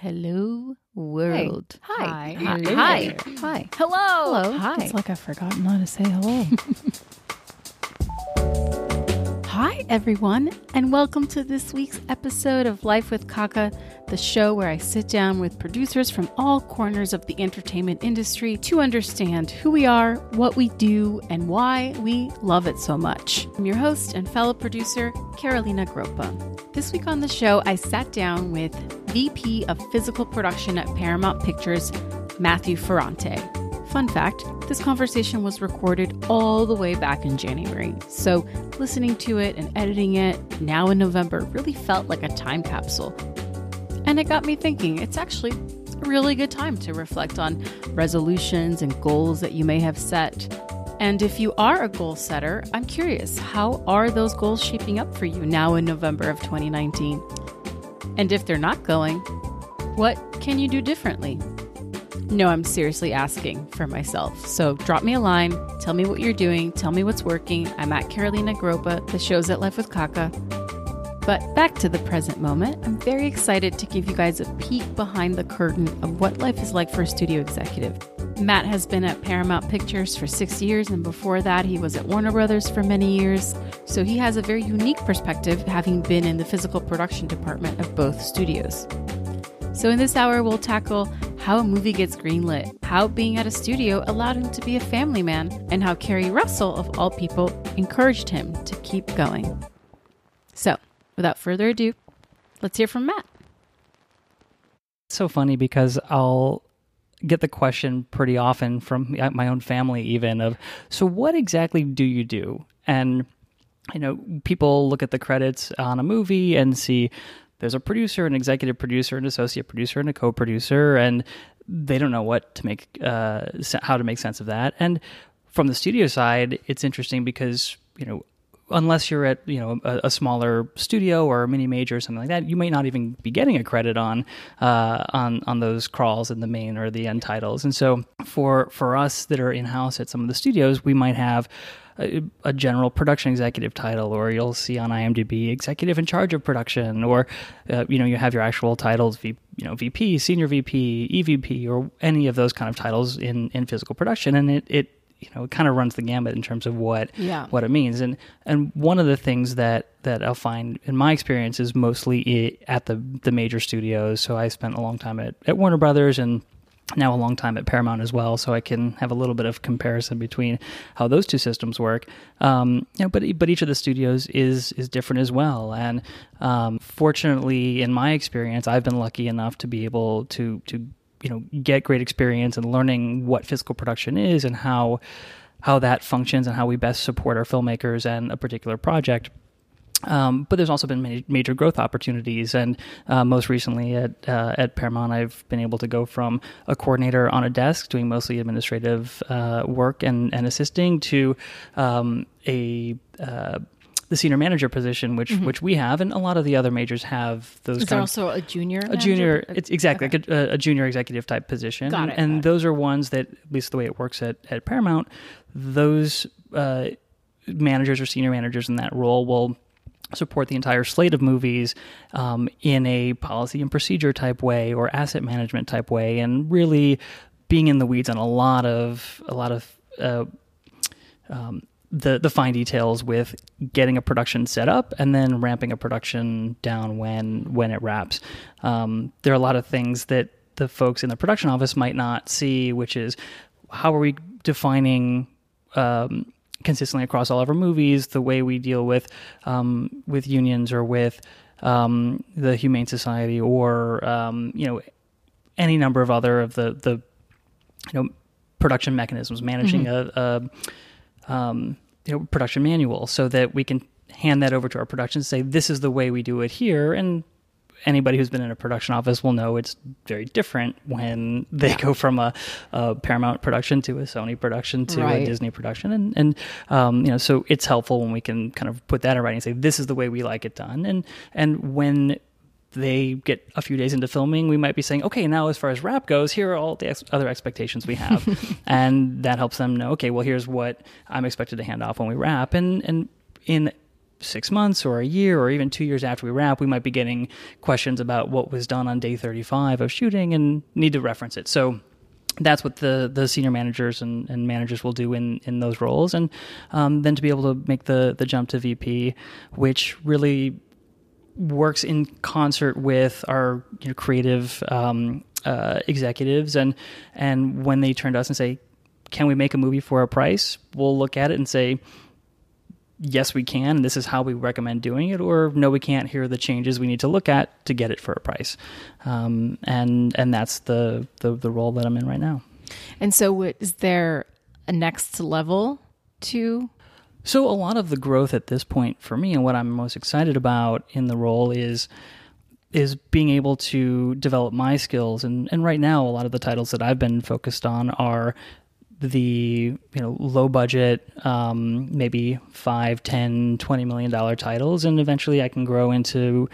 Hello, world. Hi. Hi. Hello Hi. Hi. Hello. Hello. Hi. It's like I've forgotten how to say hello. Everyone, and welcome to this week's episode of Life with Kaka, the show where I sit down with producers from all corners of the entertainment industry to understand who we are, what we do, and why we love it so much. I'm your host and fellow producer, Carolina Gropa. This week on the show, I sat down with VP of Physical Production at Paramount Pictures, Matthew Ferrante. Fun fact this conversation was recorded all the way back in January, so listening to it and editing it now in November really felt like a time capsule. And it got me thinking it's actually a really good time to reflect on resolutions and goals that you may have set. And if you are a goal setter, I'm curious how are those goals shaping up for you now in November of 2019? And if they're not going, what can you do differently? No, I'm seriously asking for myself. So drop me a line, tell me what you're doing, tell me what's working. I'm at Carolina Gropa, the show's at Life with Kaka. But back to the present moment, I'm very excited to give you guys a peek behind the curtain of what life is like for a studio executive. Matt has been at Paramount Pictures for six years, and before that, he was at Warner Brothers for many years. So he has a very unique perspective, having been in the physical production department of both studios. So, in this hour, we'll tackle how a movie gets greenlit, how being at a studio allowed him to be a family man, and how Keri Russell, of all people, encouraged him to keep going. So, without further ado, let's hear from Matt. It's so funny because I'll get the question pretty often from my own family, even of, so what exactly do you do? And, you know, people look at the credits on a movie and see there's a producer, an executive producer, an associate producer, and a co producer, and they don't know what to make, uh, how to make sense of that. And from the studio side, it's interesting because, you know, unless you're at you know a, a, smaller studio or a mini major or something like that, you might not even be getting a credit on uh, on on those crawls in the main or the end titles. And so for for us that are in house at some of the studios, we might have. A, a, general production executive title, or you'll see on IMDb executive in charge of production, or uh, you know you have your actual titles, v, you know VP, senior VP, EVP, or any of those kind of titles in in physical production, and it it you know it kind of runs the gamut in terms of what yeah. what it means. And and one of the things that that I'll find in my experience is mostly at the the major studios. So I spent a long time at, at Warner Brothers and now a long time at Paramount as well, so I can have a little bit of comparison between how those two systems work. Um, you know, but but each of the studios is is different as well. And um, fortunately, in my experience, I've been lucky enough to be able to to you know get great experience and learning what physical production is and how how that functions and how we best support our filmmakers and a particular project. Um, but there's also been many major growth opportunities, and uh, most recently at uh, at Paramount, I've been able to go from a coordinator on a desk doing mostly administrative uh, work and, and assisting to um, a uh, the senior manager position, which mm-hmm. which we have, and a lot of the other majors have those. Is there also a junior? A junior, it's exactly okay. like a, a, junior executive type position. Got it. And got those it. are ones that, at least the way it works at at Paramount, those uh, managers or senior managers in that role will support the entire slate of movies um, in a policy and procedure type way or asset management type way, and really being in the weeds on a lot of a lot of. Uh, um, the the fine details with getting a production set up and then ramping a production down when when it wraps. Um, there are a lot of things that the folks in the production office might not see, which is how are we defining um, consistently across all of our movies the way we deal with um, with unions or with um, the Humane Society or um, you know any number of other of the the you know production mechanisms managing mm-hmm. a, a um, you know, production manual so that we can hand that over to our production and say, this is the way we do it here. And anybody who's been in a production office will know it's very different when they go from a, a Paramount production to a Sony production to right. a Disney production, and and um, you know, so it's helpful when we can kind of put that in writing and say this is the way we like it done, and and when they get a few days into filming, we might be saying, okay, now as far as wrap goes, here are all the ex- other expectations we have, and that helps them know, okay, well, here's what I'm expected to hand off when we wrap, and and in six months or a year or even two years after we wrap, we might be getting questions about what was done on day 35 of shooting and need to reference it. So that's what the the senior managers and, and managers will do in in those roles, and um, then to be able to make the the jump to VP, which really works in concert with our you know, creative um, uh, executives, and and when they turn to us and say, "Can we make a movie for a price?" We'll look at it and say, yes, we can, and this is how we recommend doing it, or no, we can't. Here are the changes we need to look at to get it for a price, um, and and that's the, the the role that I'm in right now. And so, is there a next level to? So a lot of the growth at this point for me, and what I'm most excited about in the role is is being able to develop my skills and and right now a lot of the titles that I've been focused on are the you know low budget um, maybe 5 10 20 million dollar titles and eventually i can grow into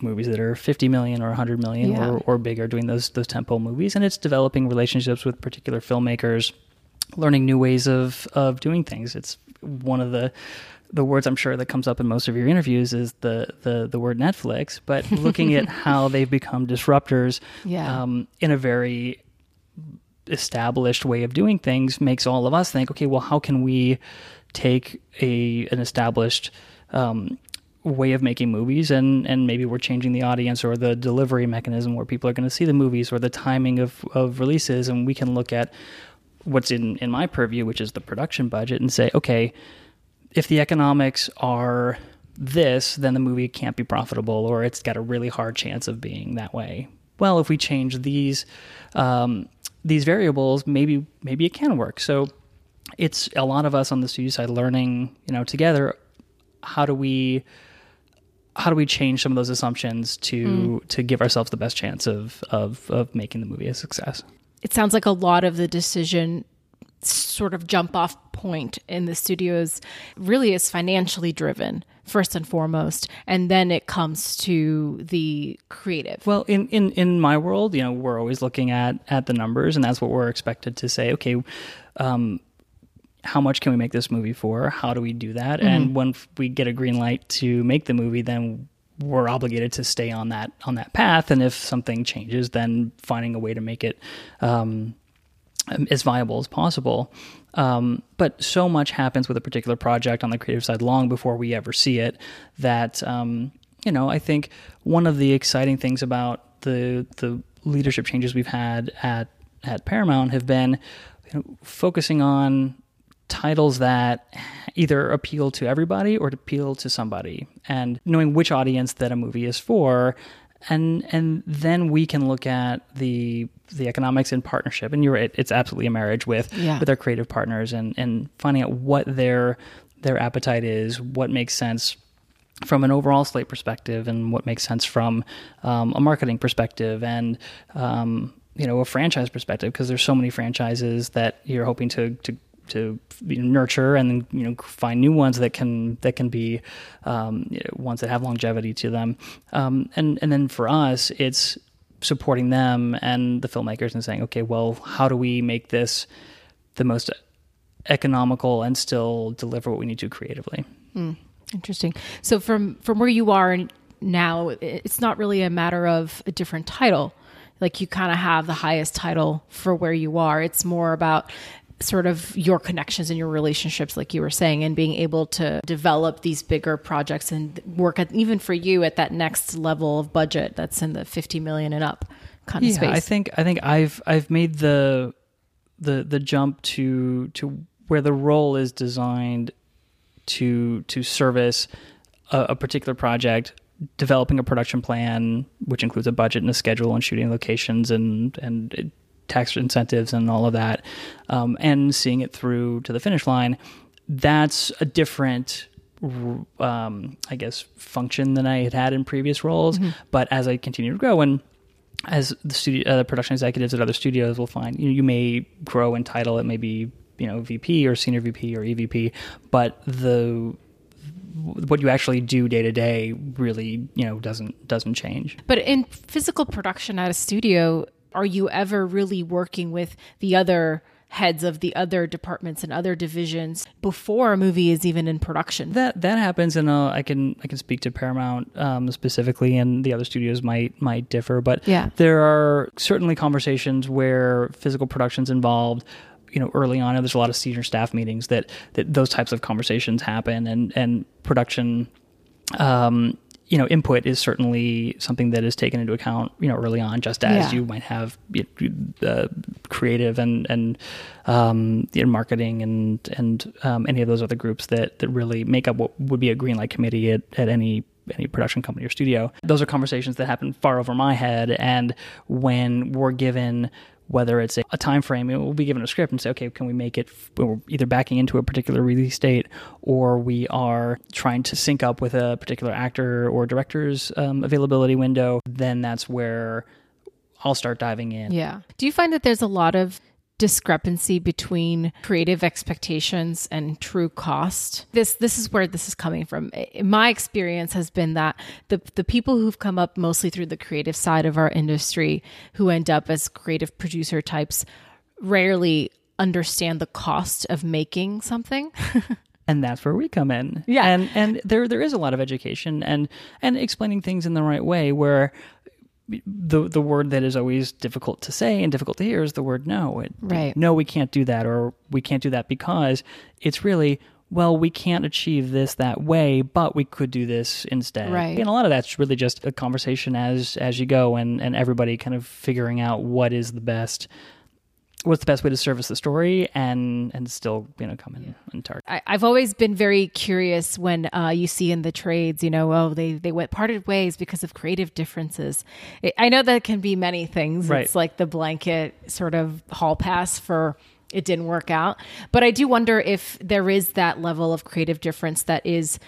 movies that are 50 million or 100 million Yeah. or, or bigger doing those those tentpole movies and it's developing relationships with particular filmmakers learning new ways of of doing things it's one of the the words I'm sure that comes up in most of your interviews is the the the word Netflix, but looking at how they've become disruptors Yeah. um, in a very established way of doing things makes all of us think, okay, well, how can we take a an established um, way of making movies and and maybe we're changing the audience or the delivery mechanism where people are going to see the movies or the timing of of releases, and we can look at what's in in my purview, which is the production budget, and say, okay, if the economics are this, then the movie can't be profitable, or it's got a really hard chance of being that way. Well, if we change these um, these variables, maybe maybe it can work. So it's a lot of us on the studio side learning, you know, together. How do we how do we change some of those assumptions to hmm. to give ourselves the best chance of of of making the movie a success? it sounds like a lot of the decision sort of jump off point in the studios really is financially driven first and foremost and then it comes to the creative Well, in, in, in my world, you know, we're always looking at, at the numbers, and that's what we're expected to say. Okay, um, how much can we make this movie for? How do we do that? And when we get a green light to make the movie, then we're obligated to stay on that on that path. And if something changes, then finding a way to make it um, as viable as possible. Um, but so much happens with a particular project on the creative side long before we ever see it that um, you know I think one of the exciting things about the the leadership changes we've had at at Paramount have been you know, focusing on titles that either appeal to everybody or appeal to somebody and knowing which audience that a movie is for and and then we can look at the the economics in partnership and you're right it's absolutely a marriage with Yeah. with our creative partners and and finding out what their their appetite is what makes sense from an overall slate perspective and what makes sense from um, a marketing perspective and um, you know a franchise perspective because there's so many franchises that you're hoping to to to nurture and you know find new ones that can that can be um, you know, ones that have longevity to them um, and and then for us it's supporting them and the filmmakers and saying okay well how do we make this the most economical and still deliver what we need to creatively Interesting. So from from where you are now, it's not really a matter of a different title. Like you kind of have the highest title for where you are. It's more about sort of your connections and your relationships, like you were saying, and being able to develop these bigger projects and work at even for you at that next level of budget that's in the fifty million and up kind of yeah, space. I think I think I've I've made the the the jump to to where the role is designed to to service a, a particular project, developing a production plan, which includes a budget and a schedule and shooting locations and and tax incentives and all of that, um, and seeing it through to the finish line. That's a different um, I guess, function than I had had in previous roles. But as I continue to grow and as the studio, uh, the production executives at other studios will find, you know, you may grow in title at maybe you know VP or senior VP or EVP, but the what you actually do day to day really you know doesn't doesn't change. But in physical production at a studio, are you ever really working with the other heads of the other departments and other divisions before a movie is even in production. That that happens, and uh, I can I can speak to Paramount um, specifically, and the other studios might might differ, but Yeah. there are certainly conversations where physical production's involved. You know, early on, and there's a lot of senior staff meetings that that those types of conversations happen, and and production. Um, you know, input is certainly something that is taken into account. You know, early on, just as Yeah. you might have uh, creative and and um, know, marketing and and um, any of those other groups that that really make up what would be a green light committee at, at any any production company or studio. Those are conversations that happen far over my head, and when we're given whether it's a, a time frame, we'll be given a script and say, okay, can we make it? f- We're either backing into a particular release date, or we are trying to sync up with a particular actor or director's um, availability window. Then that's where I'll start diving in. Yeah. Do you find that there's a lot of discrepancy between creative expectations and true cost? This this is where this is coming from. My experience has been that the the people who've come up mostly through the creative side of our industry who end up as creative producer types rarely understand the cost of making something. and that's where we come in. Yeah. and and there there is a lot of education and and explaining things in the right way. Where the the word that is always difficult to say and difficult to hear is the word no. It, Right. No, we can't do that, or we can't do that because it's really. Well, we can't achieve this that way, but we could do this instead. Right. And a lot of that's really just a conversation as as you go, and and everybody kind of figuring out what is the best, what's the best way to service the story, and and still you know come in and target. I, I've always been very curious when uh, you see in the trades, you know, oh, they they went parted ways because of creative differences. I I know that can be many things. Right. It's like the blanket sort of hall pass for it didn't work out. But I do wonder if there is that level of creative difference that is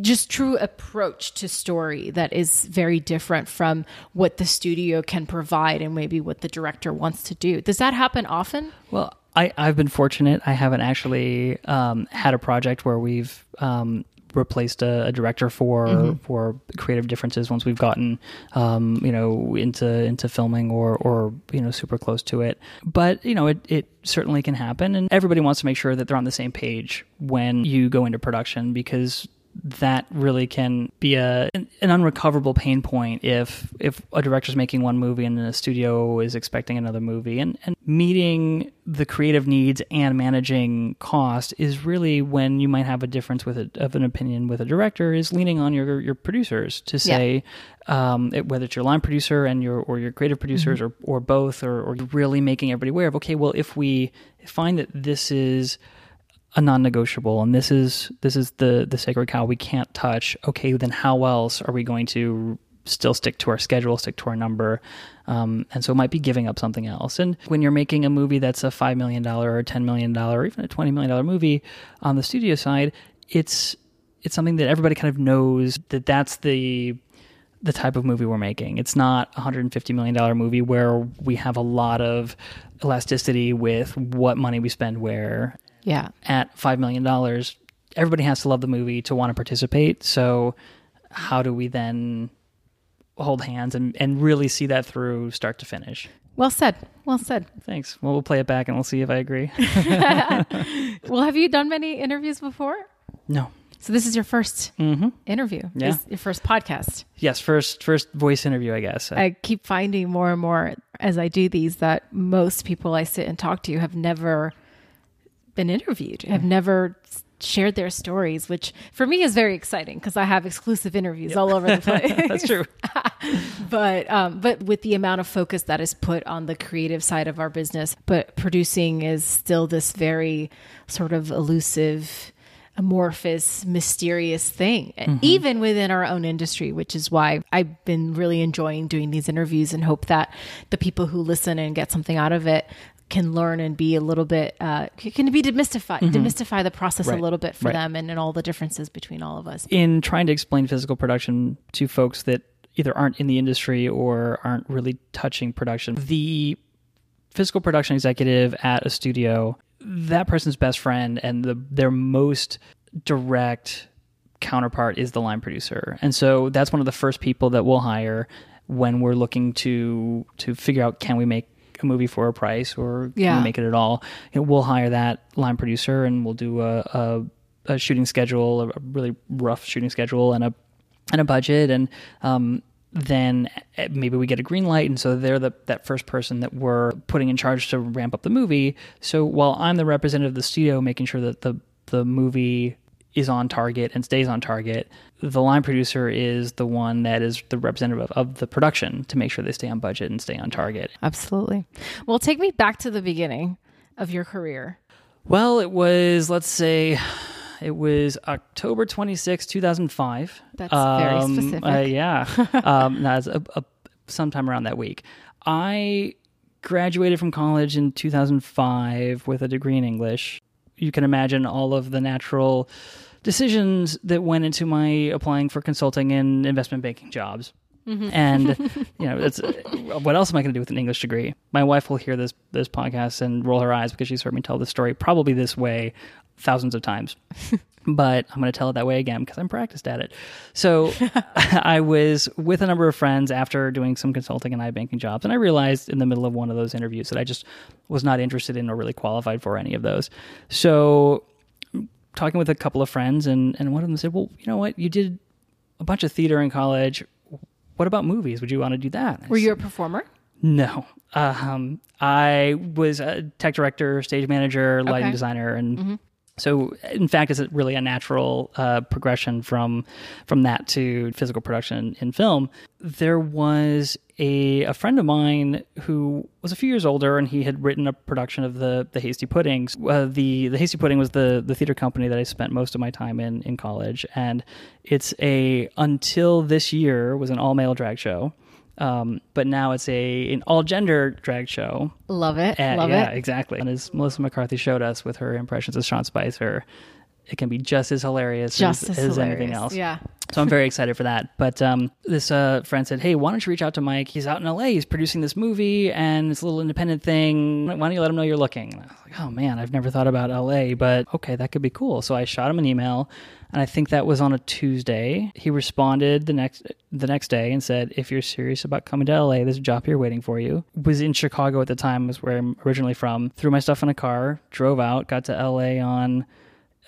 just true approach to story that is very different from what the studio can provide and maybe what the director wants to do. Does that happen often? Well, I, I've been fortunate. I haven't actually um, had a project where we've um, replaced a, a director for for creative differences once we've gotten um, you know into into filming or or you know super close to it. But you know it it certainly can happen, and everybody wants to make sure that they're on the same page when you go into production because that really can be a an, an unrecoverable pain point if if a director's making one movie and then a studio is expecting another movie. And and meeting the creative needs and managing cost is really when you might have a difference with a, of an opinion with a director is leaning on your your producers to say um, it, whether it's your line producer and your or your creative producers or or both or or really making everybody aware of okay well if we find that this is a non-negotiable and this is this is the the sacred cow we can't touch. Okay then how else are we going to still stick to our schedule stick to our number? Um, and so it might be giving up something else. And when you're making a movie that's a $5 million or a $10 million or even a $20 million movie on the studio side it's it's something that everybody kind of knows that that's the the type of movie we're making. It's not a $150 million movie where we have a lot of elasticity with what money we spend where Yeah. at $5 million, everybody has to love the movie to want to participate. So, how do we then hold hands and, and really see that through start to finish? Well said. Well said. Thanks. Well, we'll play it back and we'll see if I agree. Well, have you done many interviews before? no. So this is your 1st Mm-hmm. interview. Yeah. Your first podcast. Yes, first first voice interview, I guess. I keep finding more and more as I do these that most people I sit and talk to have never been interviewed, have never shared their stories, which for me is very exciting because I have exclusive interviews all over the place. That's true. but um, but with the amount of focus that is put on the creative side of our business, but producing is still this very sort of elusive, amorphous, mysterious thing, even within our own industry. Which is why I've been really enjoying doing these interviews and hope that the people who listen and get something out of it can learn and be a little bit uh, can be demystified demystify the process Right. a little bit for Right. them and, and all the differences between all of us in trying to explain physical production to folks that either aren't in the industry or aren't really touching production, the physical production executive at a studio, that person's best friend and the their most direct counterpart is the line producer. And so that's one of the first people that we'll hire when we're looking to to figure out can we make a movie for a price or Yeah. make it at all. You know, we'll hire that line producer and we'll do a, a, a shooting schedule, a really rough shooting schedule, and a and a budget, and um, then eh, maybe we get a green light, and so they're the that first person that we're putting in charge to ramp up the movie. So while I'm the representative of the studio, making sure that the the movie is on target and stays on target, the line producer is the one that is the representative of, the production to make sure they stay on budget and stay on target. Absolutely. Well, take me back to the beginning of your career. Well, it was let's say it was October 26, 2005. That's very Um, specific. uh, yeah. um, that's a, a, sometime around that week. I graduated from college in 2005 with a degree in English. You can imagine all of the natural decisions that went into my applying for consulting and investment banking jobs. Mm-hmm. And you know, it's what else am I going to do with an English degree? My wife will hear this this podcast and roll her eyes because she's heard me tell this story probably this way thousands of times. but I'm going to tell it that way again because I'm practiced at it. So I was with a number of friends after doing some consulting and iBanking jobs, and I realized in the middle of one of those interviews that I just was not interested in or really qualified for any of those. So talking with a couple of friends, and and one of them said, "Well, you know what? You did a bunch of theater in college. What about movies? Would you want to do that?" Were you a performer? no. Um, I was a tech director, stage manager, lighting Okay. designer, and so in fact, it's really a natural uh, progression from from that to physical production in film. There was a a friend of mine who was a few years older, and he had written a production of the the Hasty Puddings. Uh, the the Hasty Pudding was the the theater company that I spent most of my time in in college, and it's a until this year was an all male drag show. Um, but now it's a an all gender drag show. Love it. Uh, Love yeah, it. exactly. And as Melissa McCarthy showed us with her impressions of Sean Spicer, it can be just as hilarious Just as, as as anything else. Yeah. So I'm very excited for that. But um, this uh, friend said, "Hey, why don't you reach out to Mike? He's out in LA. He's producing this movie, and it's a little independent thing. Why don't you let him know you're looking?" And I was like, "Oh man, I've never thought about LA, but okay, that could be cool." So I shot him an email, and I think that was on a Tuesday. He responded the next the next day and said, "If you're serious about coming to LA, there's a job here waiting for you." Was in Chicago at the time, was where I'm originally from. Threw my stuff in a car, drove out, got to LA on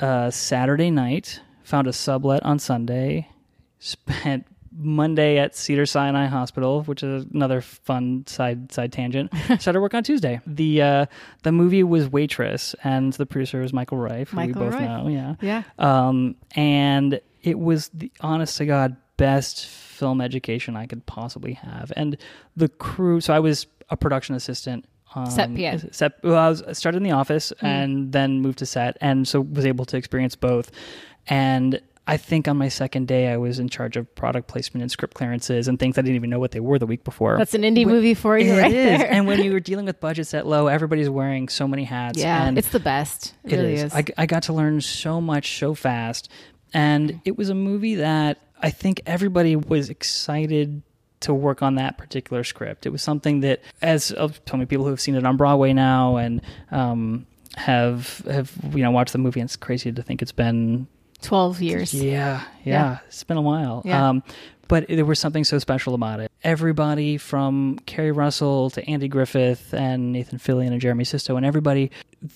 uh, Saturday night, found a sublet on Sunday, spent Monday at Cedar Sinai Hospital, which is another fun side side tangent. Started work on Tuesday. The uh, the movie was Waitress, and the producer was Michael who Michael we both Roiff. know. Yeah, Yeah. um, and it was the honest to God best film education I could possibly have. And the crew, so I was a production assistant. Um, Set PA. Set, well, I was I started in the office and then moved to set, and so was able to experience both. And I think on my second day, I was in charge of product placement and script clearances and things I didn't even know what they were the week before. That's an indie movie for you It right is. there. And when you were dealing with budgets that low, everybody's wearing so many hats. yeah, it's the best. It, it really is. is. I, I got to learn so much so fast. And it was a movie that I think everybody was excited to work on that particular script. It was something that, as uh, so many people who have seen it on Broadway now and um, have have you know watched the movie, and it's crazy to think it's been 12 years. yeah, yeah, Yeah. It's been a while. Yeah. Um, but there was something so special about it. Everybody from Keri Russell to Andy Griffith and Nathan Fillion and Jeremy Sisto and everybody,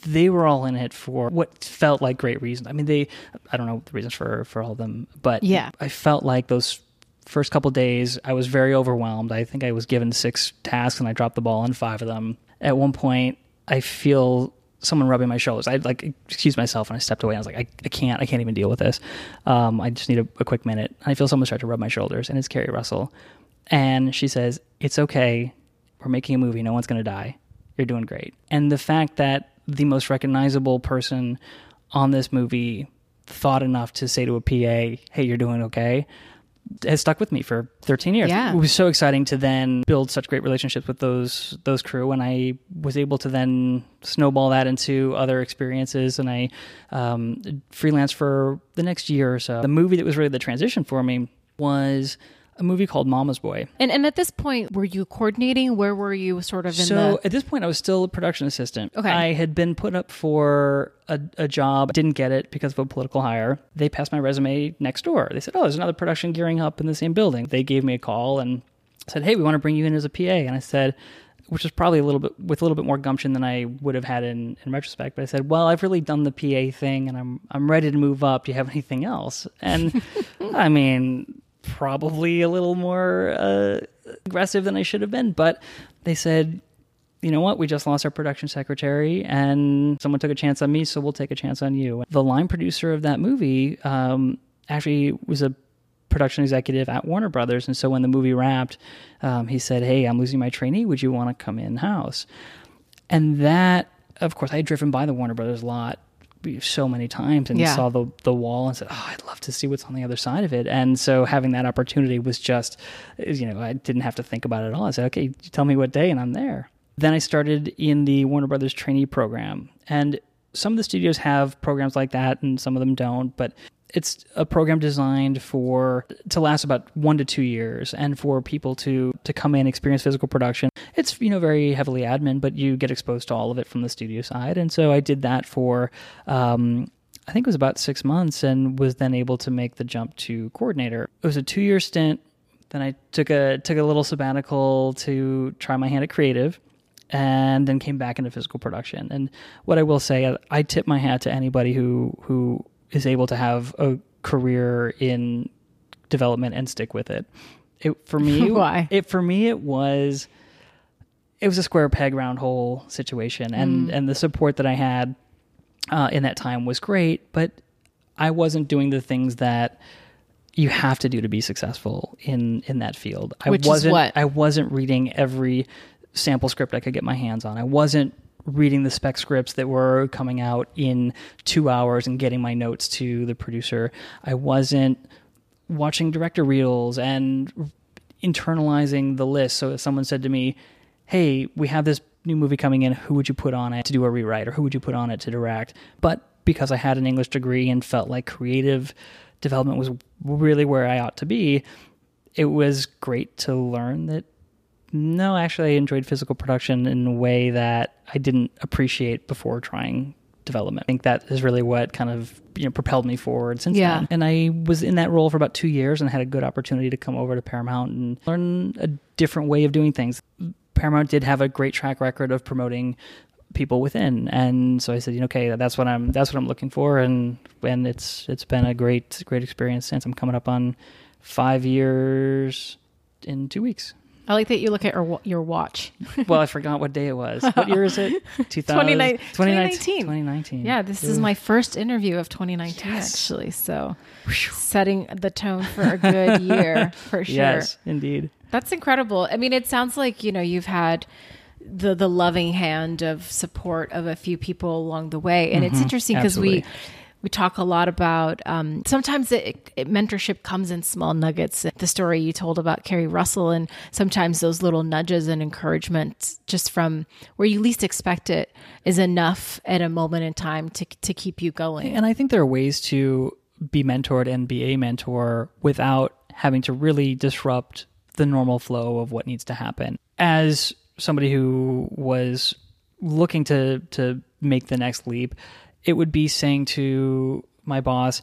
they were all in it for what felt like great reasons. I mean, they, I don't know the reasons for, for all of them, but Yeah. I felt like those first couple days, I was very overwhelmed. I think I was given six tasks and I dropped the ball on five of them. At one point, I feel someone rubbing my shoulders. I like excuse myself and I stepped away. I was like, I, I can't, I can't even deal with this. Um, I just need a, a quick minute. I feel someone start to rub my shoulders, and it's Keri Russell, and she says, "It's okay. We're making a movie. No one's going to die. You're doing great." And the fact that the most recognizable person on this movie thought enough to say to a PA, "Hey, you're doing okay." Has stuck with me for 13 years. Yeah. It was so exciting to then build such great relationships with those those crew, and I was able to then snowball that into other experiences. And I um, freelanced for the next year or so. The movie that was really the transition for me was a movie called Mama's Boy. And and at this point, were you coordinating? Where were you sort of in so the at this point, I was still a production assistant. Okay. I had been put up for a, a job, didn't get it because of a political hire. They passed my resume next door. They said, "Oh, there's another production gearing up in the same building." They gave me a call and said, "Hey, we want to bring you in as a PA." And I said, which was probably a little bit with a little bit more gumption than I would have had in, in retrospect. But I said, "Well, I've really done the PA thing, and I'm I'm ready to move up. Do you have anything else?" And I mean, probably a little more uh, aggressive than I should have been, but they said, you know what? We just lost our production secretary, and someone took a chance on me, so we'll take a chance on you. The line producer of that movie um, actually was a production executive at Warner Brothers, and so when the movie wrapped, um, he said, "Hey, I'm losing my trainee. Would you want to come in house?" And that, of course, I had driven by the Warner Brothers lot so many times and Yeah. saw the the wall and said, "Oh, I'd love to see what's on the other side of it." And so having that opportunity was just, you know, I didn't have to think about it at all. I said, "Okay, tell me what day, and I'm there." Then I started in the Warner Brothers trainee program, and some of the studios have programs like that, and some of them don't. But it's a program designed for to last about one to two years, and for people to to come in, experience physical production. It's you know very heavily admin, but you get exposed to all of it from the studio side. And so I did that for. Um, I think it was about six months, and was then able to make the jump to coordinator. It was a two-year stint. Then I took a took a little sabbatical to try my hand at creative, and then came back into physical production. And what I will say, I tip my hat to anybody who who is able to have a career in development and stick with it. It for me, Why? It for me, it was it was a square peg round hole situation, and and the support that I had uh, in that time was great, but I wasn't doing the things that you have to do to be successful in in that field. I Which wasn't what? I wasn't reading every sample script I could get my hands on. I wasn't reading the spec scripts that were coming out in 2 hours and getting my notes to the producer. I wasn't watching director reels and internalizing the list. So if someone said to me, "Hey, we have this new movie coming in. Who would you put on it to do a rewrite, or who would you put on it to direct?" But because I had an English degree and felt like creative development was really where I ought to be, it was great to learn that no, actually, I enjoyed physical production in a way that I didn't appreciate before trying development. I think that is really what kind of you know propelled me forward since Yeah. then. And I was in that role for about two years and had a good opportunity to come over to Paramount and learn a different way of doing things. Paramount did have a great track record of promoting people within, and so I said, you know, okay, that's what I'm that's what I'm looking for, and and it's it's been a great great experience since. I'm coming up on five years in two weeks. I like that you look at your, your watch. Well, I forgot what day it was. What year is it? 2000 2019. 2019. 2019. Yeah, this is my first interview of 2019, Yes. actually. So, setting the tone for a good year for sure. Yes, indeed. That's incredible. I mean, it sounds like you know you've had the the loving hand of support of a few people along the way, and it's mm-hmm. interesting because we. We talk a lot about um, sometimes it, it, mentorship comes in small nuggets. The story you told about Keri Russell, and sometimes those little nudges and encouragement just from where you least expect it is enough at a moment in time to to keep you going. And I think there are ways to be mentored and be a mentor without having to really disrupt the normal flow of what needs to happen. As somebody who was looking to to make the next leap, it would be saying to my boss,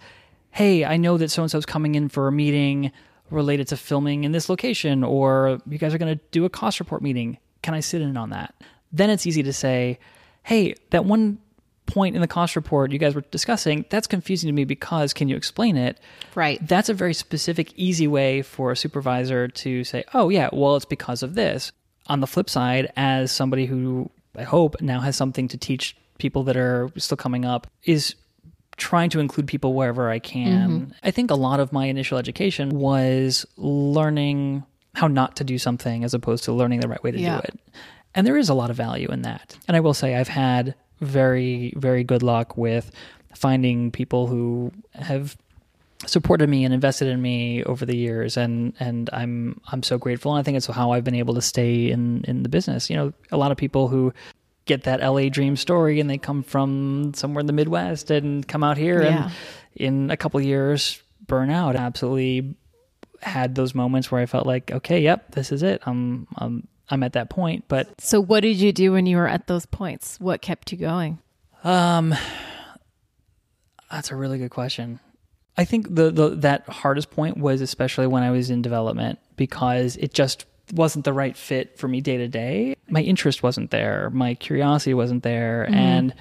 "Hey, I know that so and so's coming in for a meeting related to filming in this location or you guys are going to do a cost report meeting. Can I sit in on that?" Then it's easy to say, "Hey, that one point in the cost report you guys were discussing, that's confusing to me because can you explain it? Right. That's a very specific, easy way for a supervisor to say, oh, yeah, well, it's because of this. On the flip side, as somebody who I hope now has something to teach people that are still coming up, is trying to include people wherever I can. Mm-hmm. I think a lot of my initial education was learning how not to do something as opposed to learning the right way to Yeah. do it. And there is a lot of value in that. And I will say I've had very, very good luck with finding people who have supported me and invested in me over the years and and I'm I'm so grateful and I think it's how I've been able to stay in in the business. You know, a lot of people who get that LA dream story and they come from somewhere in the Midwest and come out here Yeah. and in a couple years burn out. Absolutely had those moments where I felt like, okay, yep, this is it. I'm I'm I'm at that point, but So, what did you do when you were at those points? What kept you going? Um, that's a really good question. I think the, the that hardest point was especially when I was in development because it just wasn't the right fit for me day to day. My interest wasn't there, my curiosity wasn't there, mm-hmm. and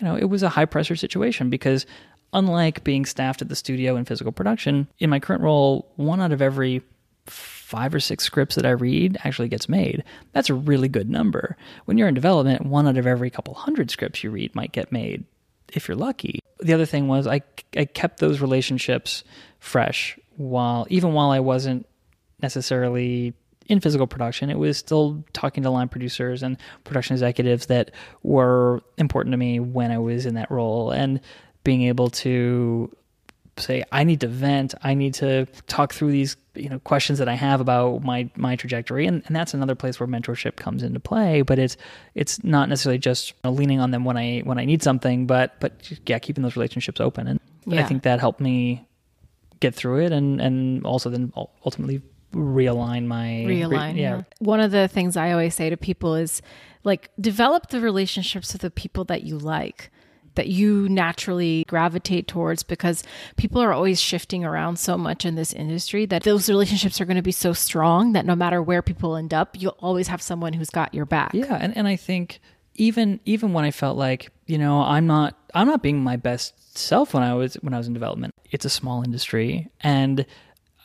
you know, it was a high pressure situation because unlike being staffed at the studio in physical production, in my current role, one out of every five or six scripts that I read actually gets made. That's a really good number. When you're in development, one out of every couple hundred scripts you read might get made if you're lucky. The other thing was I, I kept those relationships fresh while even while I wasn't necessarily in physical production, it was still talking to line producers and production executives that were important to me when I was in that role. And being able to say I need to vent, I need to talk through these you know questions that I have about my my trajectory. And, and that's another place where mentorship comes into play but it's it's not necessarily just you know, leaning on them when I when I need something but but yeah keeping those relationships open. And Yeah. I think that helped me get through it and and also then ultimately realign my realign. yeah, yeah. One of the things I always say to people is like develop the relationships with the people that you like that you naturally gravitate towards because people are always shifting around so much in this industry that those relationships are going to be so strong that no matter where people end up you'll always have someone who's got your back Yeah, and, and I think even even when I felt like you know I'm not I'm not being my best self when I was when I was in development. It's a small industry, and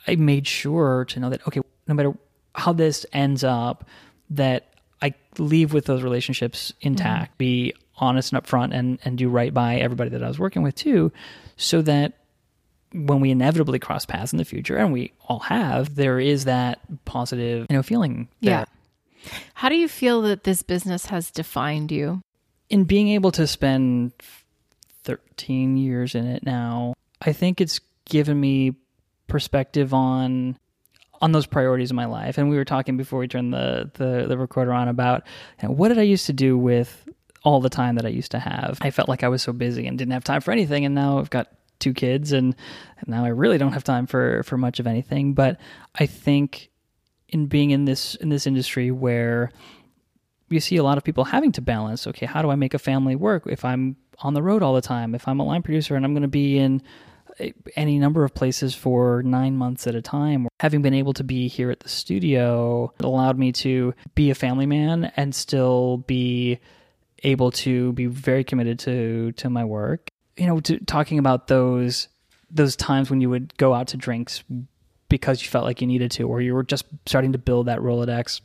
I made sure to know that okay, no matter how this ends up, that I leave with those relationships intact, mm-hmm. be honest and upfront, and and do right by everybody that I was working with too, so that when we inevitably cross paths in the future, and we all have, there is that positive you know feeling. yeah. How do you feel that this business has defined you? In being able to spend 13 years in it now, I think it's given me perspective on on those priorities in my life. And we were talking before we turned the the, the recorder on about you know, what did I used to do with all the time that I used to have. I felt like I was so busy and didn't have time for anything, and now I've got two kids, and, and now I really don't have time for for much of anything. But I think in being in this in this industry where you see a lot of people having to balance okay how do i make a family work if i'm on the road all the time if i'm a line producer and i'm going to be in any number of places for nine months at a time. Having been able to be here at the studio allowed me to be a family man and still be able to be very committed to to my work. You know to, talking about those those times when you would go out to drinks because you felt like you needed to or you were just starting to build that rolodex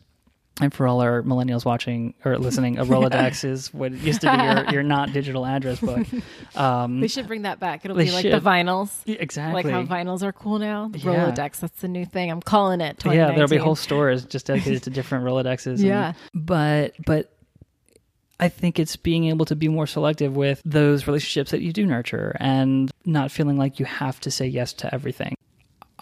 and for all our millennials watching or listening, a Rolodex is what used to be your, your not digital address book. Um, they should bring that back it'll be like the should. vinyls exactly. like how vinyls are cool now the Yeah. rolodex that's the new thing i'm calling it yeah, there'll be whole stores just dedicated to different Rolodexes. and- Yeah. but but I think it's being able to be more selective with those relationships that you do nurture and not feeling like you have to say yes to everything.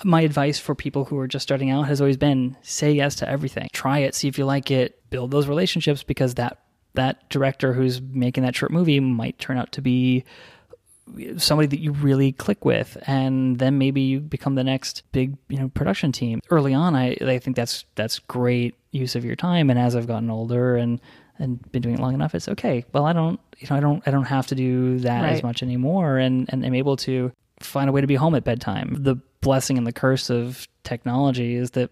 My advice for people who are just starting out has always been say yes to everything. Try it, see if you like it, build those relationships because that that director who's making that short movie might turn out to be somebody that you really click with and then maybe you become the next big you know production team. Early on i i think that's that's great use of your time and as i've gotten older and and been doing it long enough it's okay. Well i don't you know i don't i don't have to do that as much anymore and and i'm able to find a way to be home at bedtime. The blessing and the curse of technology is that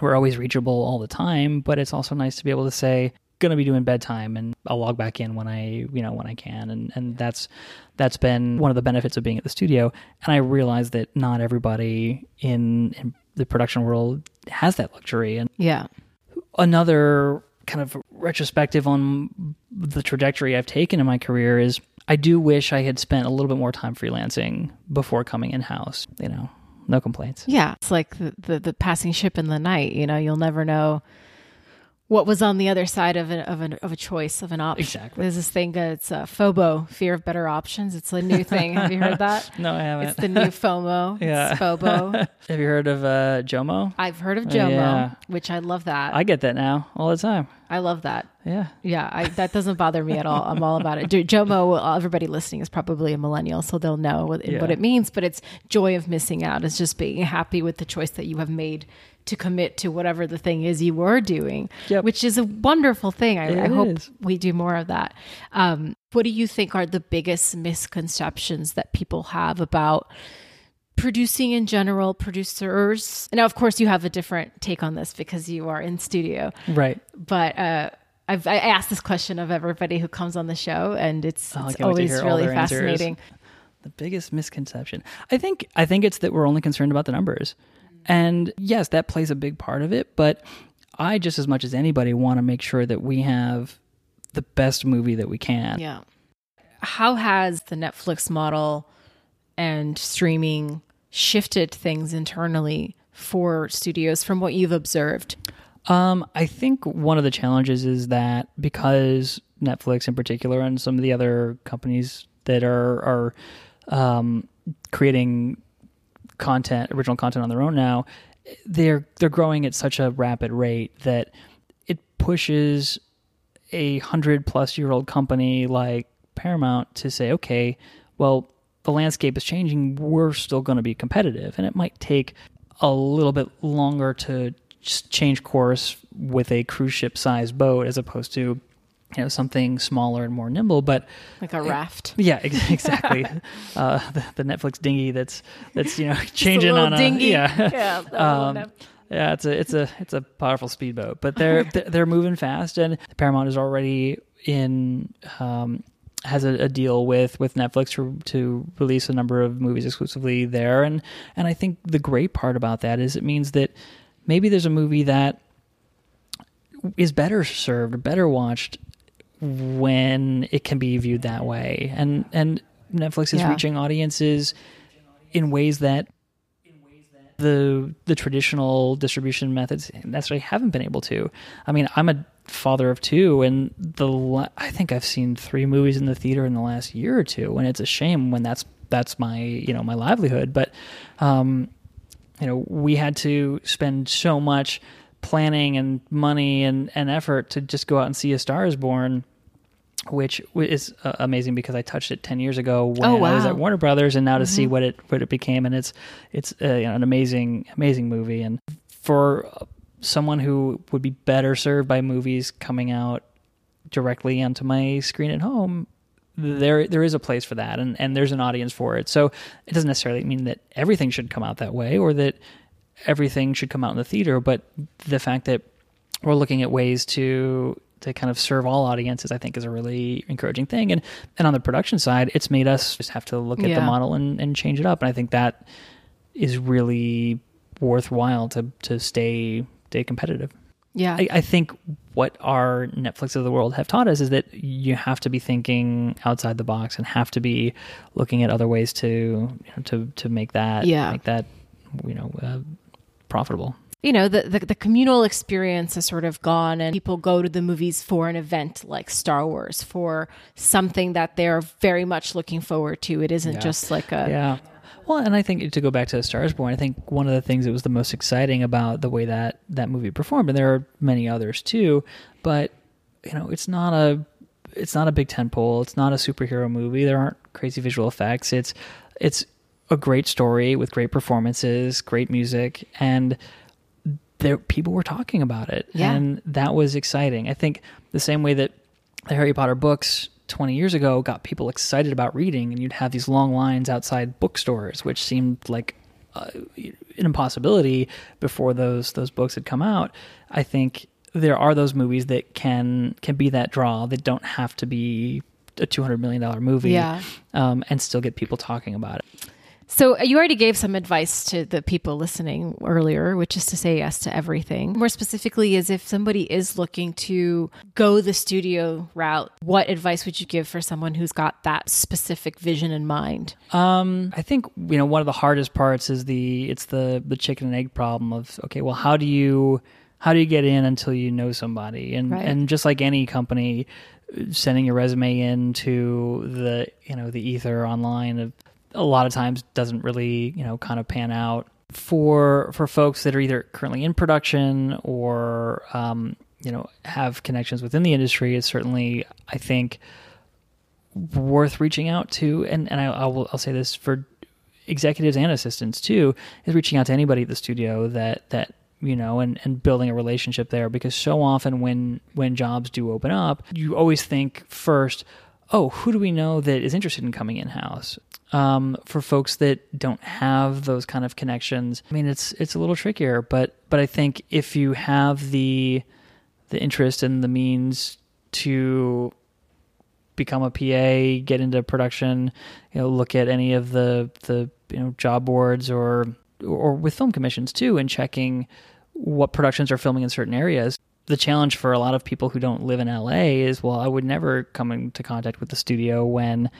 we're always reachable all the time, but it's also nice to be able to say, gonna be doing bedtime and I'll log back in when I you know when I can. And and that's that's been one of the benefits of being at the studio. And I realize that not everybody in, in the production world has that luxury. And yeah. another kind of retrospective on the trajectory I've taken in my career is I do wish I had spent a little bit more time freelancing before coming in house you know no complaints Yeah, it's like the, the the passing ship in the night. You know, you'll never know what was on the other side of a of, an, of a choice of an option. Exactly. There's this thing. It's uh, FOBO, fear of better options. It's a new thing. Have you heard that? no I haven't It's the new FOMO. Yeah. It's FOBO. Have you heard of uh, Jomo? I've heard of JOMO, Yeah. which I love that. I get that now all the time. I love that. Yeah. Yeah, I, that doesn't bother me at all. I'm all about it. Jo- JOMO, everybody listening is probably a millennial, so they'll know what, Yeah. what it means. But it's joy of missing out. It's just being happy with the choice that you have made to commit to whatever the thing is you were doing, Yep. which is a wonderful thing. I, I hope we do more of that. Um, what do you think are the biggest misconceptions that people have about producing in general, producers. Now, of course, you have a different take on this because you are in studio, right? But uh, I've I asked this question of everybody who comes on the show, and it's, Oh, it's can't wait to always really their answers. fascinating. The biggest misconception, I think, I think it's that we're only concerned about the numbers, and yes, that plays a big part of it. But I just as much as anybody want to make sure that we have the best movie that we can. Yeah. How has the Netflix model and streaming shifted things internally for studios from what you've observed? Um, I think one of the challenges is that because Netflix in particular and some of the other companies that are are um, creating content, original content on their own now, they're they're growing at such a rapid rate that it pushes a hundred plus year old company like Paramount to say, okay, well, the landscape is changing. We're still going to be competitive, and it might take a little bit longer to change course with a cruise ship sized boat as opposed to you know something smaller and more nimble but Like a raft. yeah ex- exactly uh, the, the netflix dinghy that's that's you know changing little on a dinghy. yeah Yeah, that um, yeah it's a it's a it's a powerful speedboat but they're they're they're moving fast and paramount is already in um has a, a deal with with Netflix to to release a number of movies exclusively there and and I think the great part about that is it means that maybe there's a movie that is better served better watched when it can be viewed that way and and Netflix is Yeah. reaching audiences in ways that the the traditional distribution methods necessarily haven't been able to. I mean, I'm a father of two, and the I think I've seen three movies in the theater in the last year or two, and it's a shame when that's that's my you know my livelihood. But um, you know, we had to spend so much planning and money and, and effort to just go out and see A Star Is Born, which is uh, amazing because I touched it ten years ago when Oh, I was at Warner Brothers, and now to see what it what it became, and it's it's uh, you know, an amazing amazing movie, and for someone who would be better served by movies coming out directly onto my screen at home there there is a place for that. And, and there's an audience for it. So it doesn't necessarily mean that everything should come out that way or that everything should come out in the theater but the fact that we're looking at ways to to kind of serve all audiences i think is a really encouraging thing and and on the production side it's made us just have to look at the model and, and change it up and i think that is really worthwhile to to stay stay competitive Yeah. I, I think what our Netflix of the world have taught us is that you have to be thinking outside the box and have to be looking at other ways to you know, to to make that Yeah. make that you know uh, profitable. You know the, the the communal experience is sort of gone and people go to the movies for an event like Star Wars for something that they're very much looking forward to it isn't just like a Yeah. Well, and I think to go back to Star Is Born, I think one of the things that was the most exciting about the way that that movie performed, and there are many others too, but you know, it's not a it's not a big tentpole. It's not a superhero movie. There aren't crazy visual effects. It's it's a great story with great performances, great music, and there people were talking about it, Yeah. and that was exciting. I think the same way that the Harry Potter books 20 years ago got people excited about reading, and you'd have these long lines outside bookstores, which seemed like uh, an impossibility before those those books had come out. I think there are those movies that can can be that draw that don't have to be a 200 million dollar movie Yeah. um, and still get people talking about it. So uh, you already gave some advice to the people listening earlier, which is to say yes to everything. More specifically, is if somebody is looking to go the studio route, what advice would you give for someone who's got that specific vision in mind? Um, I think you know one of the hardest parts is the it's the the chicken and egg problem of okay, well, how do you how do you get in until you know somebody? And Right. and just like any company, sending your resume into the you know the ether online of a lot of times doesn't really you know kind of pan out for for folks that are either currently in production or um, you know have connections within the industry. It's certainly I think worth reaching out to, and and I, I will I'll say this for executives and assistants too, is reaching out to anybody at the studio that that you know and and building a relationship there because so often when when jobs do open up, you always think first. Oh, who do we know that is interested in coming in house? Um, for folks that don't have those kind of connections, I mean, it's it's a little trickier. But but I think if you have the the interest and the means to become a PA, get into production, you know, look at any of the the you know job boards or or with film commissions too, and checking what productions are filming in certain areas the challenge for a lot of people who don't live in LA is well, I would never come into contact with the studio when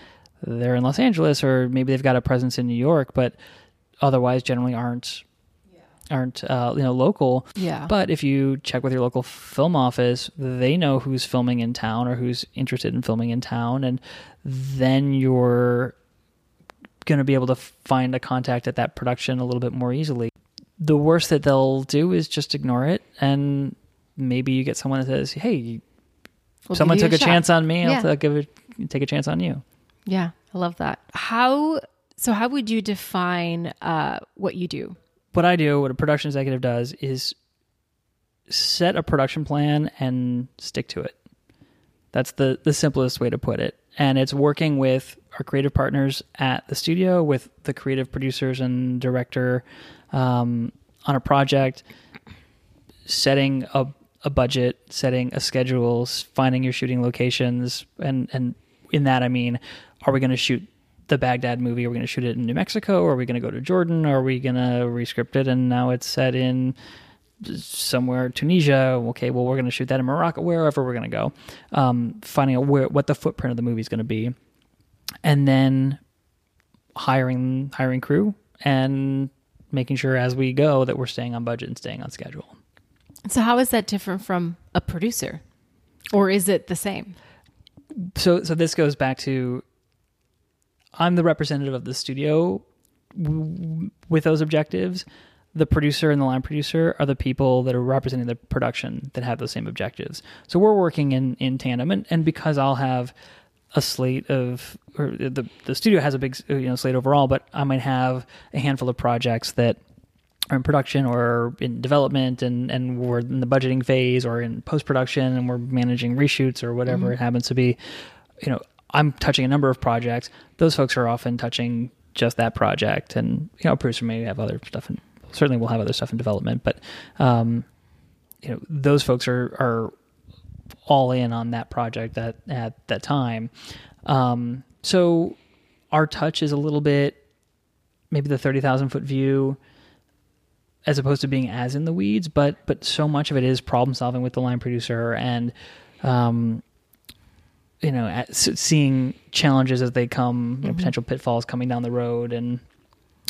they're in Los Angeles or maybe they've got a presence in New York, but otherwise generally aren't aren't uh, you know local. Yeah. But if you check with your local film office, they know who's filming in town or who's interested in filming in town, and then you're going to be able to find a contact at that production a little bit more easily. The worst that they'll do is just ignore it and maybe you get someone that says, "Hey, We'll someone took a, chance on me. Yeah. I'll give it, take a chance on you." Yeah, I love that. How so? How would you define uh, what you do? What I do, what a production executive does, is set a production plan and stick to it. That's the the simplest way to put it. And it's working with our creative partners at the studio, with the creative producers and director um, on a project, setting a a budget, setting a schedule, finding your shooting locations, and and in that I mean, are we going to shoot the Baghdad movie? Are we going to shoot it in New Mexico? Are we going to go to Jordan? Are we going to rescript it and now it's set in somewhere Tunisia? Okay, well we're going to shoot that in Morocco, wherever we're going to go. Um, finding out where what the footprint of the movie is going to be, and then hiring hiring crew and making sure as we go that we're staying on budget and staying on schedule. So how is that different from a producer, or is it the same? so so this goes back to I'm the representative of the studio w- with those objectives. The producer and the line producer are the people that are representing the production that have those same objectives. So we're working in in tandem, and, and because I'll have a slate of or the the studio has a big you know slate overall, but I might have a handful of projects that are in production or in development and, and we're in the budgeting phase or in post production and we're managing reshoots or whatever it happens to be, you know, I'm touching a number of projects. Those folks are often touching just that project and you know, a producer may have other stuff and certainly we'll have other stuff in development, but um, you know, those folks are are all in on that project at at that time. Um, so our touch is a little bit maybe the thirty thousand foot view as opposed to being as in the weeds, but but so much of it is problem solving with the line producer and um, you know at, seeing challenges as they come, you know, potential pitfalls coming down the road, and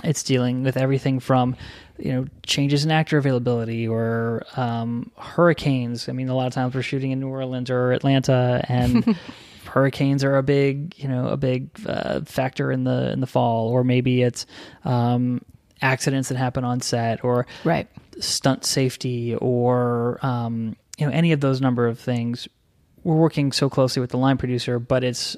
it's dealing with everything from you know changes in actor availability or um, hurricanes. I mean, a lot of times we're shooting in New Orleans or Atlanta, and hurricanes are a big you know a big uh, factor in the in the fall, or maybe it's um, accidents that happen on set or Right. stunt safety or um, you know any of those number of things. We're working so closely with the line producer, but it's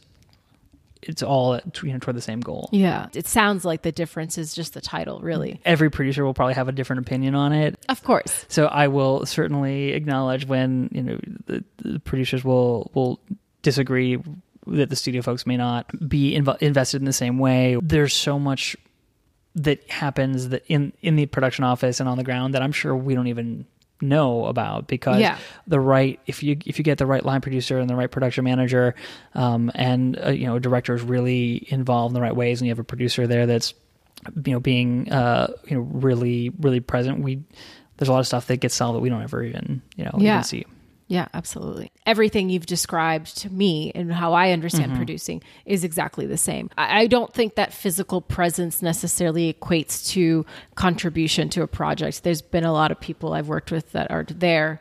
it's all you know toward the same goal. Yeah. It sounds like the difference is just the title, really. Every producer will probably have a different opinion on it. Of course. So I will certainly acknowledge when you know the, the producers will will disagree that the studio folks may not be inv- invested in the same way. There's so much that happens that in in the production office and on the ground that I'm sure we don't even know about because Yeah. the right if you if you get the right line producer and the right production manager um, and uh, you know a director is really involved in the right ways and you have a producer there that's you know being uh, you know really really present we there's a lot of stuff that gets solved that we don't ever even you know Yeah. even see Yeah, absolutely. Everything you've described to me and how I understand mm-hmm. producing is exactly the same. I, I don't think that physical presence necessarily equates to contribution to a project. There's been a lot of people I've worked with that are there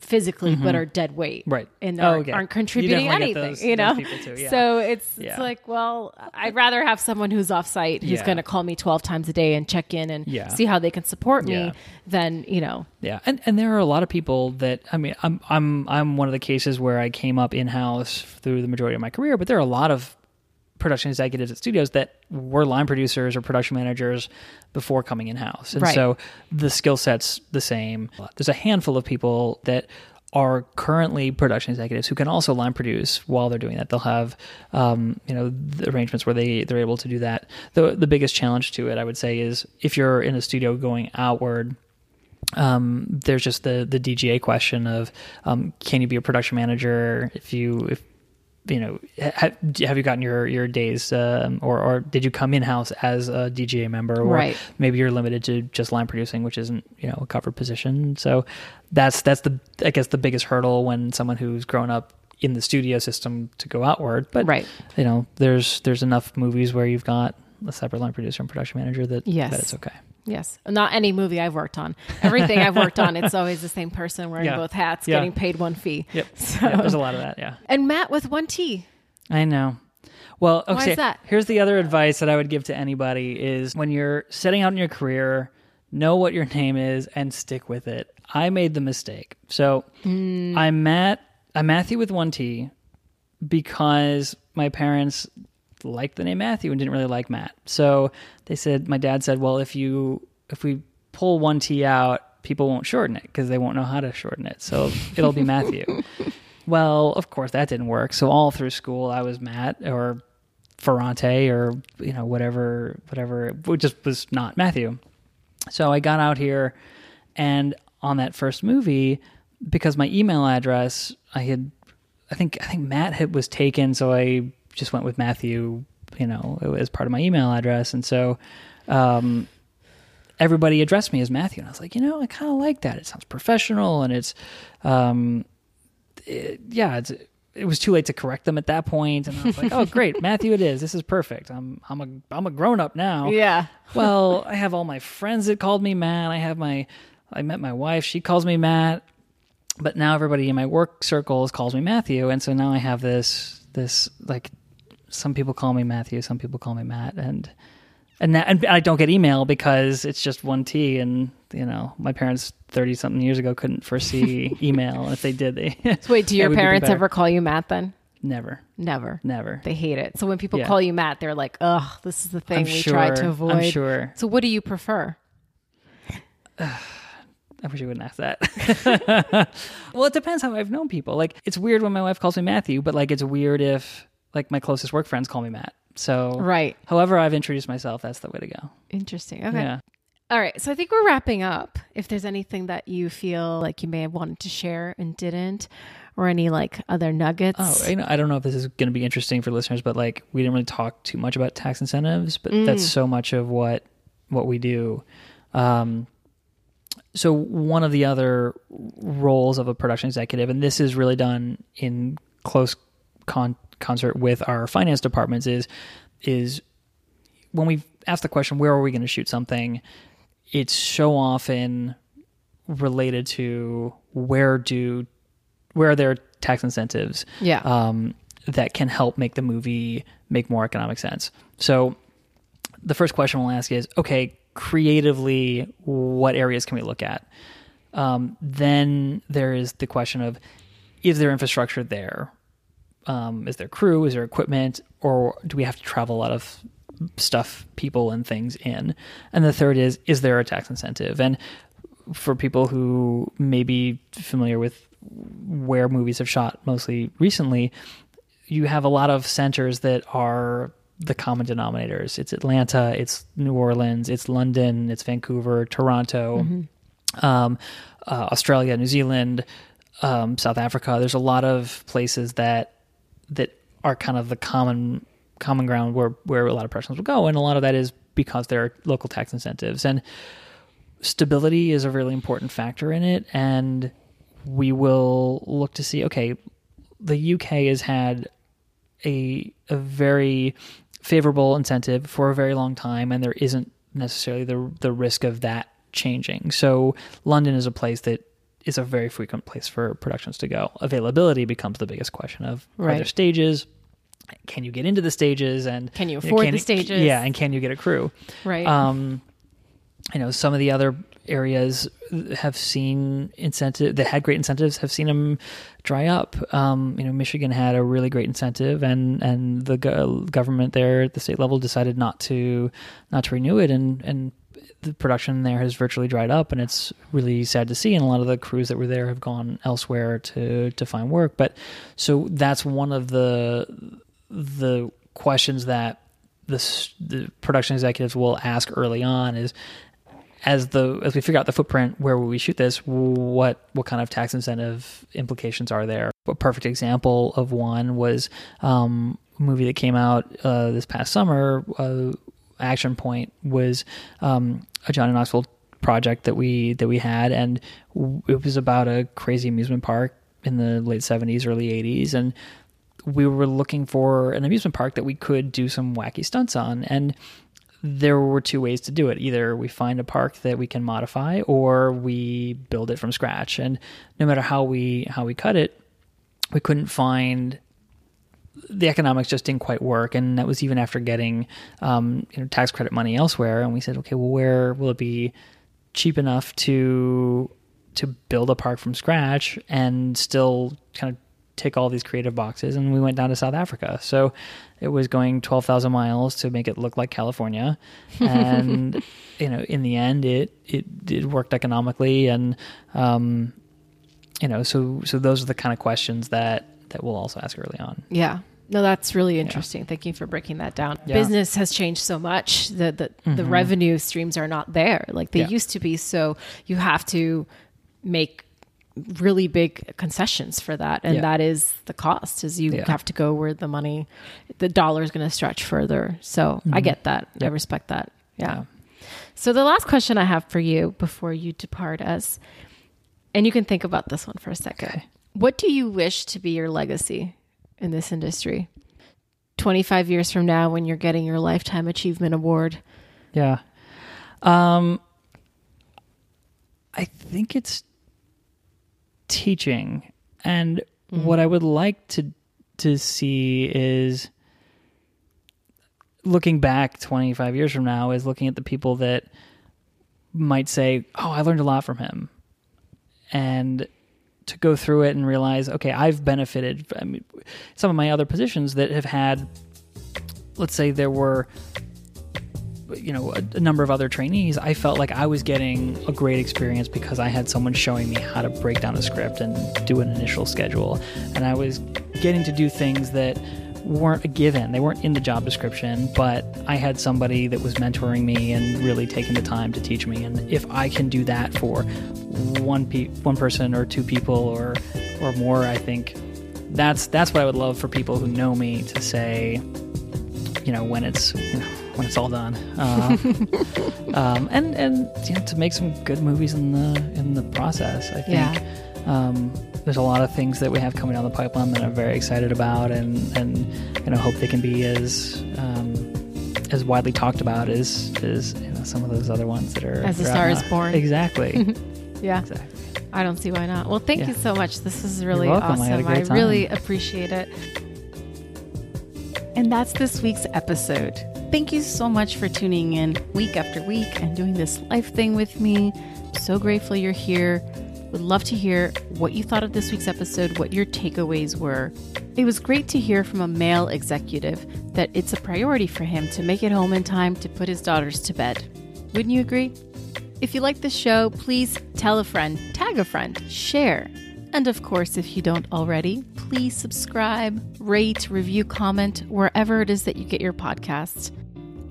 physically but mm-hmm. are dead weight Right. and Oh, aren't, okay. aren't contributing get anything those- you know too, yeah. so it's it's like well i'd rather have someone who's off site who's Yeah. going to call me 12 times a day and check in and Yeah. see how they can support me Yeah. than you know Yeah, and and there are a lot of people that I mean, I'm I'm I'm one of the cases where I came up in house through the majority of my career, but there are a lot of production executives at studios that were line producers or production managers before coming in house, and Right. so the skill set's the same. There's a handful of people that are currently production executives who can also line produce while they're doing that. They'll have, um, you know, the arrangements where they they're able to do that. The the biggest challenge to it, I would say, is if you're in a studio going outward. Um, there's just the the DGA question of um, can you be a production manager if you if you know, have, have you gotten your your days, um, or or did you come in house as a DGA member, or Right. maybe you're limited to just line producing, which isn't you know a covered position. So that's that's the I guess the biggest hurdle when someone who's grown up in the studio system to go outward. But Right. you know, there's there's enough movies where you've got a separate line producer and production manager that Yes. that it's okay. Yes. Not any movie I've worked on. Everything I've worked on, it's always the same person wearing Yeah. both hats, Yeah. getting paid one fee. Yep. So, Yep, there's a lot of that. Yeah. and Matt with one T. I know. Well, Why is okay. that? Here's the other advice that I would give to anybody is when you're setting out in your career, know what your name is and stick with it. I made the mistake. So Hmm. I'm Matt I'm Matthew with one T because my parents liked the name Matthew and didn't really like Matt. So they said my dad said, "Well, if you if we pull one T out, people won't shorten it because they won't know how to shorten it. So it'll be Matthew." Well, of course that didn't work. So all through school, I was Matt or Ferrante or you know whatever, whatever. It just was not Matthew. So I got out here, and on that first movie, because my email address, I had, I think I think Matt had was taken, so I just went with Matthew. You know, as part of my email address, and so. Um, everybody addressed me as Matthew, and I was like, you know, I kind of like that. It sounds professional, and it's, um, it- yeah, it's it was too late to correct them at that point, and I was like, oh, great, Matthew, it is. This is perfect. I'm I'm a I'm a grown up now. Yeah. Well, I have all my friends that called me Matt. I have my I met my wife. She calls me Matt. But now everybody in my work circles calls me Matthew, and so now I have this this like some people call me Matthew, some people call me Matt, and and that, and I don't get email because it's just one T, and you know my parents thirty something years ago couldn't foresee email, if they did, they So wait, do your would be parents ever call you Matt then? never, Never. never. They hate it. So when people Yeah. call you Matt, they're like, ugh, this is the thing I'm we sure. try to avoid. I'm sure. So what do you prefer? I wish you wouldn't ask that. well, it depends how I've known people. Like, it's weird when my wife calls me Matthew, but like, it's weird if like my closest work friends call me Matt. So, Right. however I've introduced myself, that's the way to go. Interesting. Okay. Yeah. All right. So I think we're wrapping up. If there's anything that you feel like you may have wanted to share and didn't, or any like other nuggets. Oh, I, know, I don't know if this is going to be interesting for listeners, but like, we didn't really talk too much about tax incentives, but that's so much of what what we do. Um, so one of the other roles of a production executive, and this is really done in close con- concert with our finance departments, is is when we ask the question, where are we going to shoot something? It's so often related to where do where are there tax incentives Yeah. um, that can help make the movie make more economic sense. So the first question we'll ask is, okay, creatively, what areas can we look at? Um, then there is the question of, is there infrastructure there? Um, is there crew? Is there equipment? Or do we have to travel a lot of stuff, people, and things in? And the third is, is there a tax incentive? And for people who may be familiar with where movies have shot mostly recently, you have a lot of centers that are the common denominators. It's Atlanta, it's New Orleans, it's London, it's Vancouver, Toronto, um, uh, Australia, New Zealand, um, South Africa. There's a lot of places that that are kind of the common common ground where where a lot of productions will go, and a lot of that is because there are local tax incentives. And stability is a really important factor in it. And we will look to see okay the UK has had a a very favorable incentive for a very long time and there isn't necessarily the the risk of that changing. So London is a place that is a very frequent place for productions to go availability becomes the biggest question of are there stages can you get into the stages and Can you afford can the stages? yeah and can you get a crew right. um, you know, some of the other areas have seen incentive that had great incentives have seen them dry up. Um, you know, Michigan had a really great incentive, and and the go- government there at the state level decided not to not to renew it, and and the production there has virtually dried up, and it's really sad to see. And a lot of the crews that were there have gone elsewhere to to find work. But so that's one of the the questions that the the production executives will ask early on is as the as we figure out the footprint where will we shoot this what what kind of tax incentive implications are there a perfect example of one was um, a movie that came out uh, this past summer uh, action point was um, a johnny knoxville project that we that we had and it was about a crazy amusement park in the late 70s early 80s and we were looking for an amusement park that we could do some wacky stunts on and there were two ways to do it. Either we find a park that we can modify or we build it from scratch. And no matter how we how we cut it, we couldn't find the economics just didn't quite work. And that was even after getting um, you know tax credit money elsewhere. And we said, okay, well, where will it be cheap enough to to build a park from scratch and still kind of tick all these creative boxes and we went down to South Africa. So it was going 12,000 miles to make it look like California. And, you know, in the end, it, it, it worked economically. And, um, you know, so, so those are the kind of questions that, that we'll also ask early on. Yeah. No, that's really interesting. Yeah. Thank you for breaking that down. Yeah. Business has changed so much. The the, mm-hmm. the revenue streams are not there like they yeah. used to be. So you have to make really big concessions for that and yeah. that is the cost is you yeah. have to go where the money the dollar is going to stretch further so mm-hmm. i get that yep. i respect that yeah. yeah. so the last question i have for you before you depart us and you can think about this one for a second okay. what do you wish to be your legacy in this industry 25 years from now when you're getting your lifetime achievement award yeah um i think it's teaching. And mm-hmm. what I would like to to see is looking back 25 years from now is looking at the people that might say, "Oh, I learned a lot from him." And to go through it and realize, okay, I've benefited. I mean, some of my other positions that have had, let's say, there were you know a, a, number of other trainees i felt like i was getting a great experience because i had someone showing me how to break down a script and do an initial schedule and i was getting to do things that weren't a given they weren't in the job description but i had somebody that was mentoring me and really taking the time to teach me and if i can do that for one pe- one person or two people or or more i think that's that's what i would love for people who know me to say you know when it's you know, when it's all done, uh, um, and and you know, to make some good movies in the in the process. I think yeah. Um, there's a lot of things that we have coming down the pipeline that I'm very excited about, and and you know hope they can be as um, as widely talked about as as you know, some of those other ones that are as the star is born. Exactly. yeah. Exactly. I don't see why not. Well, thank yeah. you so much. This is really awesome. I, I really appreciate it. And that's this week's episode. Thank you so much for tuning in week after week and doing this life thing with me. So grateful you're here. Would love to hear what you thought of this week's episode, what your takeaways were. It was great to hear from a male executive that it's a priority for him to make it home in time to put his daughters to bed. Wouldn't you agree? If you like the show, please tell a friend, tag a friend, share. And of course, if you don't already, please subscribe, rate, review, comment wherever it is that you get your podcasts.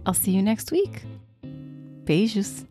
I'll see you next week. Beijos.